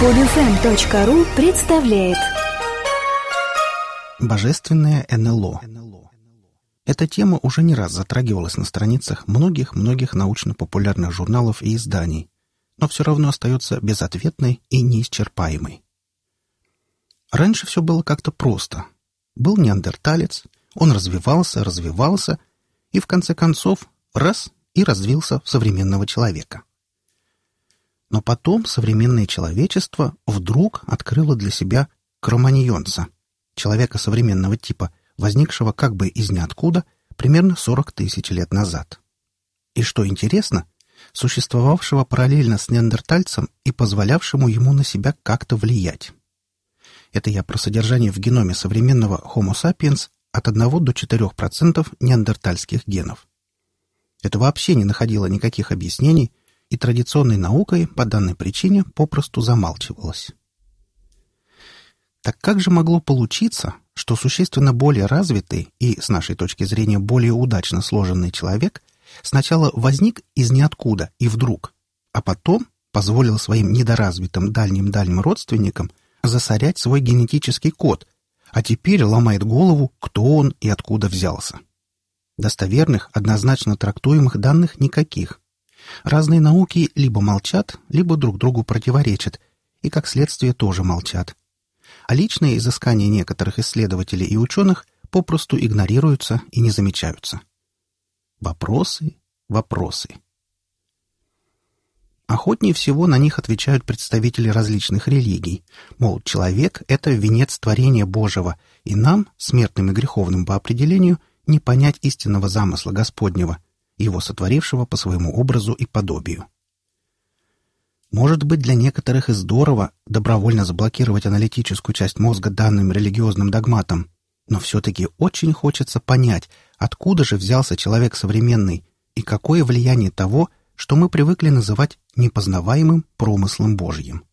Подфм.ру представляет Божественное НЛО. Эта тема уже не раз затрагивалась на страницах многих-многих научно-популярных журналов и изданий, но все равно остается безответной и неисчерпаемой. Раньше все было как-то просто. Был неандерталец, он развивался, развивался, и в конце концов раз и развился в современного человека. Но потом современное человечество вдруг открыло для себя кроманьонца, человека современного типа, возникшего как бы из ниоткуда примерно 40 тысяч лет назад. И что интересно, существовавшего параллельно с неандертальцем и позволявшему ему на себя как-то влиять. Это я про содержание в геноме современного Homo sapiens от 1 до 4% неандертальских генов. Это вообще не находило никаких объяснений, и традиционной наукой по данной причине попросту замалчивалось. Так как же могло получиться, что существенно более развитый и, с нашей точки зрения, более удачно сложенный человек сначала возник из ниоткуда и вдруг, а потом позволил своим недоразвитым дальним-дальним родственникам засорять свой генетический код, а теперь ломает голову, кто он и откуда взялся. Достоверных, однозначно трактуемых данных никаких. Разные науки либо молчат, либо друг другу противоречат, и, как следствие, тоже молчат. А личные изыскания некоторых исследователей и ученых попросту игнорируются и не замечаются. Вопросы, вопросы. Охотнее всего на них отвечают представители различных религий. Мол, человек — это венец творения Божьего, и нам, смертным и греховным по определению, не понять истинного замысла Господнего, его сотворившего по своему образу и подобию. Может быть, для некоторых и здорово добровольно заблокировать аналитическую часть мозга данным религиозным догматам, но все-таки очень хочется понять, откуда же взялся человек современный и какое влияние того, что мы привыкли называть непознаваемым промыслом Божьим.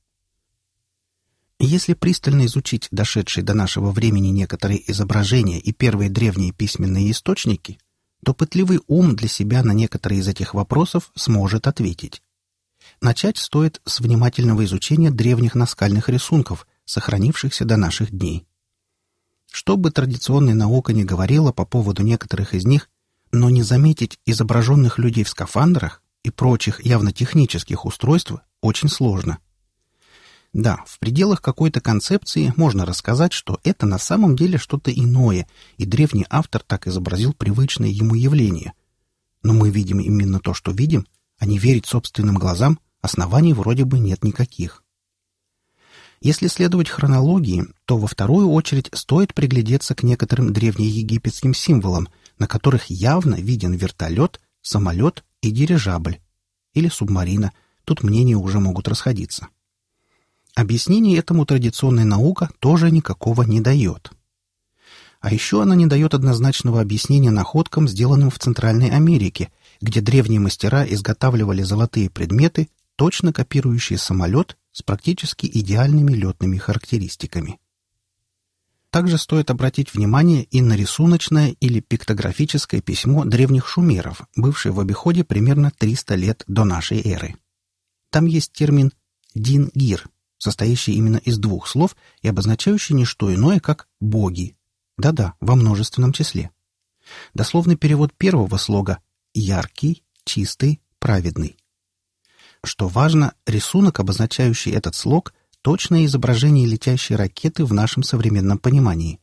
Если пристально изучить дошедшие до нашего времени некоторые изображения и первые древние письменные источники, то пытливый ум для себя на некоторые из этих вопросов сможет ответить. Начать стоит с внимательного изучения древних наскальных рисунков, сохранившихся до наших дней. Что бы традиционная наука ни говорила по поводу некоторых из них, но не заметить изображенных людей в скафандрах и прочих явно технических устройств очень сложно – да, в пределах какой-то концепции можно рассказать, что это на самом деле что-то иное, и древний автор так изобразил привычное ему явление. Но мы видим именно то, что видим, а не верить собственным глазам оснований вроде бы нет никаких. Если следовать хронологии, то во вторую очередь стоит приглядеться к некоторым древнеегипетским символам, на которых явно виден вертолет, самолет и дирижабль. Или субмарина, тут мнения уже могут расходиться. Объяснение этому традиционная наука тоже никакого не дает. А еще она не дает однозначного объяснения находкам, сделанным в Центральной Америке, где древние мастера изготавливали золотые предметы, точно копирующие самолет с практически идеальными летными характеристиками. Также стоит обратить внимание и на рисуночное или пиктографическое письмо древних шумеров, бывшее в обиходе примерно 300 лет до нашей эры. Там есть термин «дингир», состоящий именно из двух слов и обозначающий не что иное, как «боги». Да-да, во множественном числе. Дословный перевод первого слога «яркий», «чистый», «праведный». Что важно, рисунок, обозначающий этот слог, точное изображение летящей ракеты в нашем современном понимании.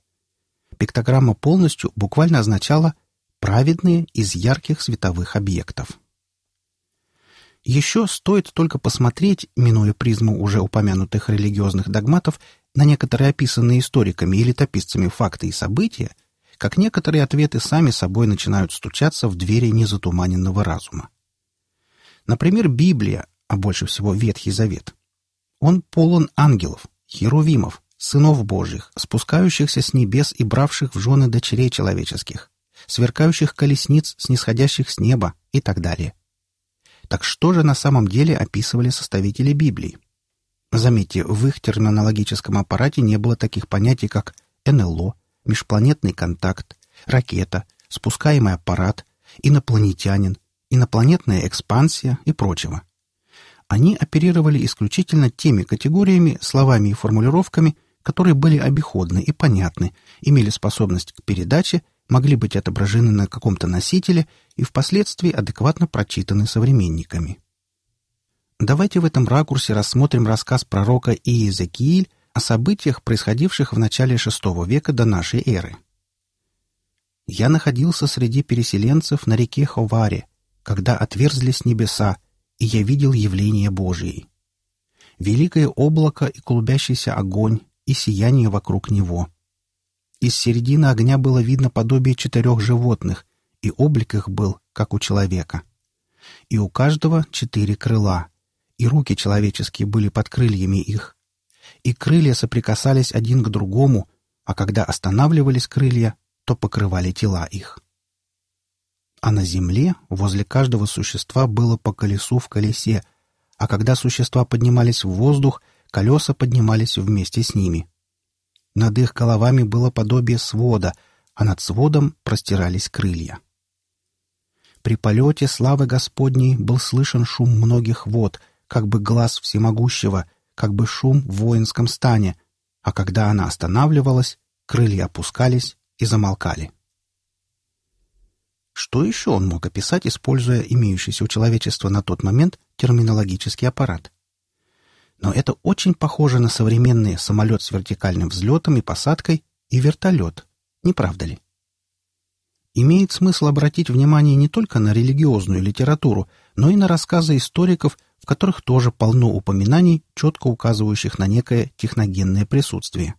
Пиктограмма полностью буквально означала «праведные из ярких световых объектов». Еще стоит только посмотреть, минуя призму уже упомянутых религиозных догматов, на некоторые описанные историками и летописцами факты и события, как некоторые ответы сами собой начинают стучаться в двери незатуманенного разума. Например, Библия, а больше всего Ветхий Завет. Он полон ангелов, херувимов, сынов Божьих, спускающихся с небес и бравших в жены дочерей человеческих, сверкающих колесниц, снисходящих с неба и так далее. Так что же на самом деле описывали составители Библии? Заметьте, в их терминологическом аппарате не было таких понятий, как НЛО, межпланетный контакт, ракета, спускаемый аппарат, инопланетянин, инопланетная экспансия и прочего. Они оперировали исключительно теми категориями, словами и формулировками, которые были обиходны и понятны, имели способность к передаче, могли быть отображены на каком-то носителе и впоследствии адекватно прочитаны современниками. Давайте в этом ракурсе рассмотрим рассказ пророка Иезекииль о событиях, происходивших в начале VI века до нашей эры. «Я находился среди переселенцев на реке Ховаре, когда отверзлись небеса, и я видел явление Божие. Великое облако и клубящийся огонь, и сияние вокруг него. Из середины огня было видно подобие четырех животных, и облик их был, как у человека. И у каждого четыре крыла, и руки человеческие были под крыльями их. И крылья соприкасались один к другому, а когда останавливались крылья, то покрывали тела их. А на земле возле каждого существа было по колесу в колесе, а когда существа поднимались в воздух, колеса поднимались вместе с ними. Над их головами было подобие свода, а над сводом простирались крылья. При полете славы Господней был слышен шум многих вод, как бы глаз всемогущего, как бы шум в воинском стане, а когда она останавливалась, крылья опускались и замолкали. Что еще он мог описать, используя имеющийся у человечества на тот момент терминологический аппарат? Но это очень похоже на современный самолет с вертикальным взлетом и посадкой и вертолет, не правда ли? Имеет смысл обратить внимание не только на религиозную литературу, но и на рассказы историков, в которых тоже полно упоминаний, четко указывающих на некое техногенное присутствие.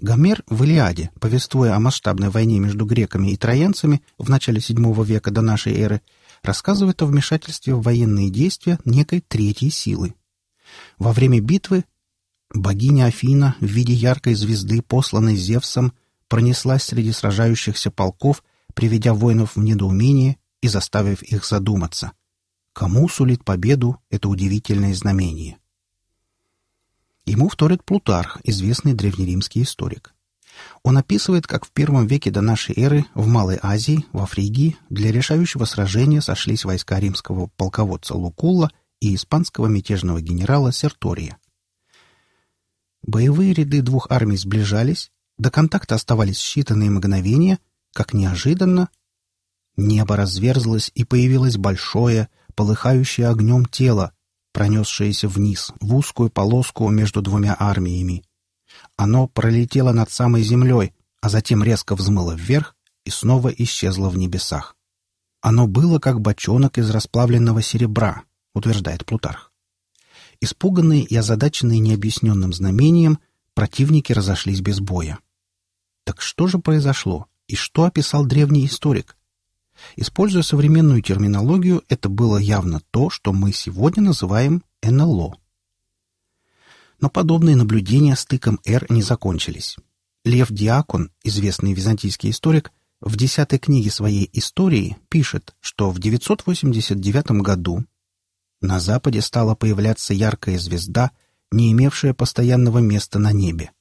Гомер в «Илиаде», повествуя о масштабной войне между греками и троянцами в начале VII века до нашей эры, рассказывает о вмешательстве в военные действия некой третьей силы. Во время битвы богиня Афина в виде яркой звезды, посланной Зевсом, пронеслась среди сражающихся полков, приведя воинов в недоумение и заставив их задуматься. Кому сулит победу это удивительное знамение? Ему вторит Плутарх, известный древнеримский историк. Он описывает, как в первом веке до нашей эры в Малой Азии, во Фригии, для решающего сражения сошлись войска римского полководца Лукулла и испанского мятежного генерала Сертория. Боевые ряды двух армий сближались, до контакта оставались считанные мгновения, как неожиданно небо разверзлось и появилось большое, полыхающее огнем тело, пронесшееся вниз, в узкую полоску между двумя армиями. Оно пролетело над самой землей, а затем резко взмыло вверх и снова исчезло в небесах. Оно было как бочонок из расплавленного серебра, утверждает Плутарх. Испуганные и озадаченные необъясненным знамением, противники разошлись без боя. Так что же произошло, и что описал древний историк? Используя современную терминологию, это было явно то, что мы сегодня называем НЛО. Но подобные наблюдения с тыком «Р» не закончились. Лев Диакон, известный византийский историк, в десятой книге своей «Истории» пишет, что в 989 году на западе стала появляться яркая звезда, не имевшая постоянного места на небе.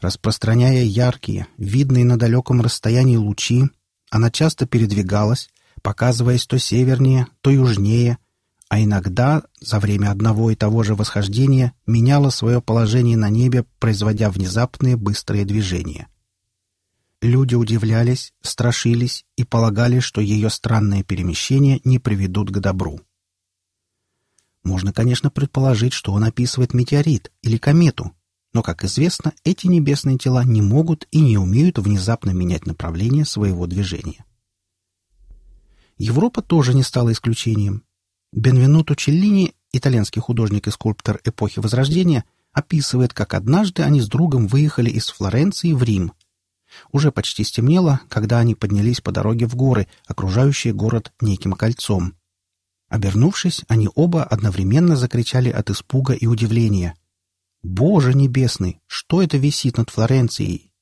Распространяя яркие, видные на далеком расстоянии лучи, она часто передвигалась, показываясь то севернее, то южнее, а иногда за время одного и того же восхождения меняла свое положение на небе, производя внезапные быстрые движения. Люди удивлялись, страшились и полагали, что ее странные перемещения не приведут к добру. Можно, конечно, предположить, что он описывает метеорит или комету, но, как известно, эти небесные тела не могут и не умеют внезапно менять направление своего движения. Европа тоже не стала исключением. Бенвенуто Челлини, итальянский художник и скульптор эпохи Возрождения, описывает, как однажды они с другом выехали из Флоренции в Рим. Уже почти стемнело, когда они поднялись по дороге в горы, окружающие город неким кольцом. Обернувшись, они оба одновременно закричали от испуга и удивления. Боже небесный, что это висит над Флоренцией?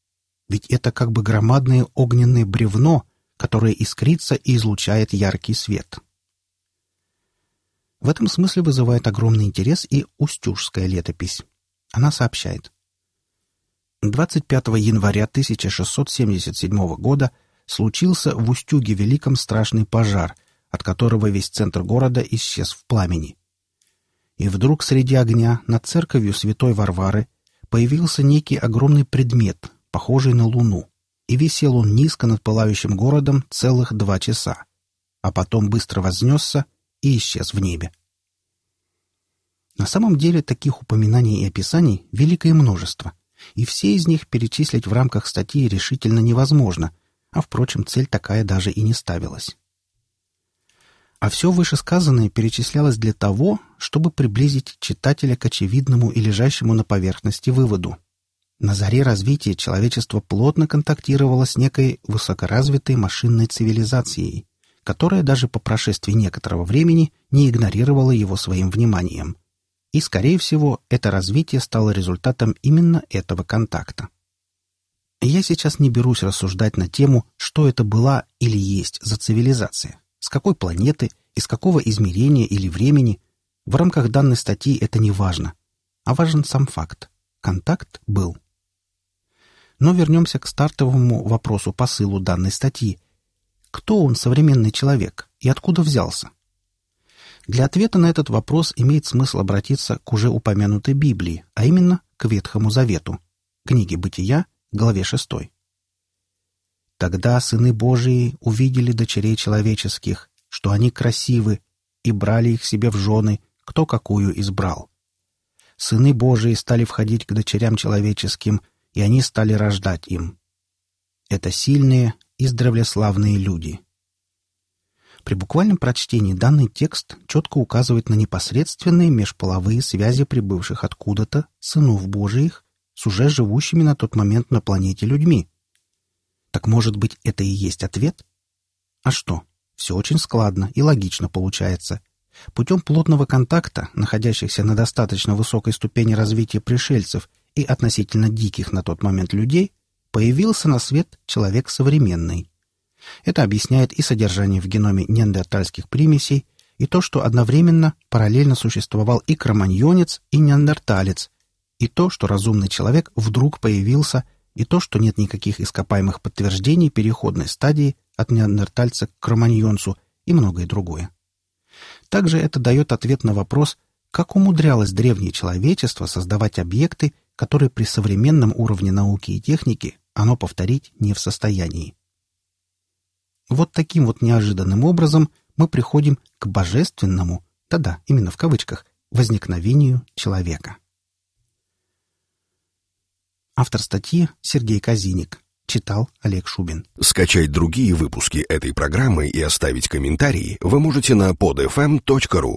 Ведь это как бы громадное огненное бревно, которое искрится и излучает яркий свет. В этом смысле вызывает огромный интерес и устюжская летопись. Она сообщает. 25 января 1677 года случился в Устюге Великом страшный пожар, от которого весь центр города исчез в пламени. И вдруг среди огня над церковью святой Варвары появился некий огромный предмет, похожий на луну, и висел он низко над пылающим городом целых два часа, а потом быстро вознесся и исчез в небе. На самом деле таких упоминаний и описаний великое множество, и все из них перечислить в рамках статьи решительно невозможно, а, впрочем, цель такая даже и не ставилась. А все вышесказанное перечислялось для того, чтобы приблизить читателя к очевидному и лежащему на поверхности выводу. На заре развития человечество плотно контактировало с некой высокоразвитой машинной цивилизацией, которая даже по прошествии некоторого времени не игнорировала его своим вниманием. И, скорее всего, это развитие стало результатом именно этого контакта. Я сейчас не берусь рассуждать на тему, что это была или есть за цивилизация. С какой планеты, из какого измерения или времени. В рамках данной статьи это не важно. А важен сам факт. Контакт был. Но вернемся к стартовому вопросу посылу данной статьи. Кто он, современный человек, и откуда взялся? Для ответа на этот вопрос имеет смысл обратиться к уже упомянутой Библии, а именно к Ветхому Завету, книге «Бытия», главе 6. Тогда сыны Божии увидели дочерей человеческих, что они красивы, и брали их себе в жены, кто какую избрал. Сыны Божии стали входить к дочерям человеческим, и они стали рождать им. Это сильные, издревле славные люди. При буквальном прочтении данный текст четко указывает на непосредственные межполовые связи прибывших откуда-то сынов Божиих с уже живущими на тот момент на планете людьми. Так может быть, это и есть ответ? А что? Все очень складно и логично получается. Путем плотного контакта, находящихся на достаточно высокой ступени развития пришельцев и относительно диких на тот момент людей, появился на свет человек современный. Это объясняет и содержание в геноме неандертальских примесей, и то, что одновременно параллельно существовал и кроманьонец, и неандерталец, и то, что разумный человек вдруг появился – и то, что нет никаких ископаемых подтверждений переходной стадии от неандертальца к кроманьонцу и многое другое. Также это дает ответ на вопрос, как умудрялось древнее человечество создавать объекты, которые при современном уровне науки и техники оно повторить не в состоянии. Вот таким вот неожиданным образом мы приходим к божественному, да-да, именно в кавычках, возникновению человека. Автор статьи Сергей Казиник. Читал Олег Шубин. Скачать другие выпуски этой программы и оставить комментарии вы можете на podfm.ru.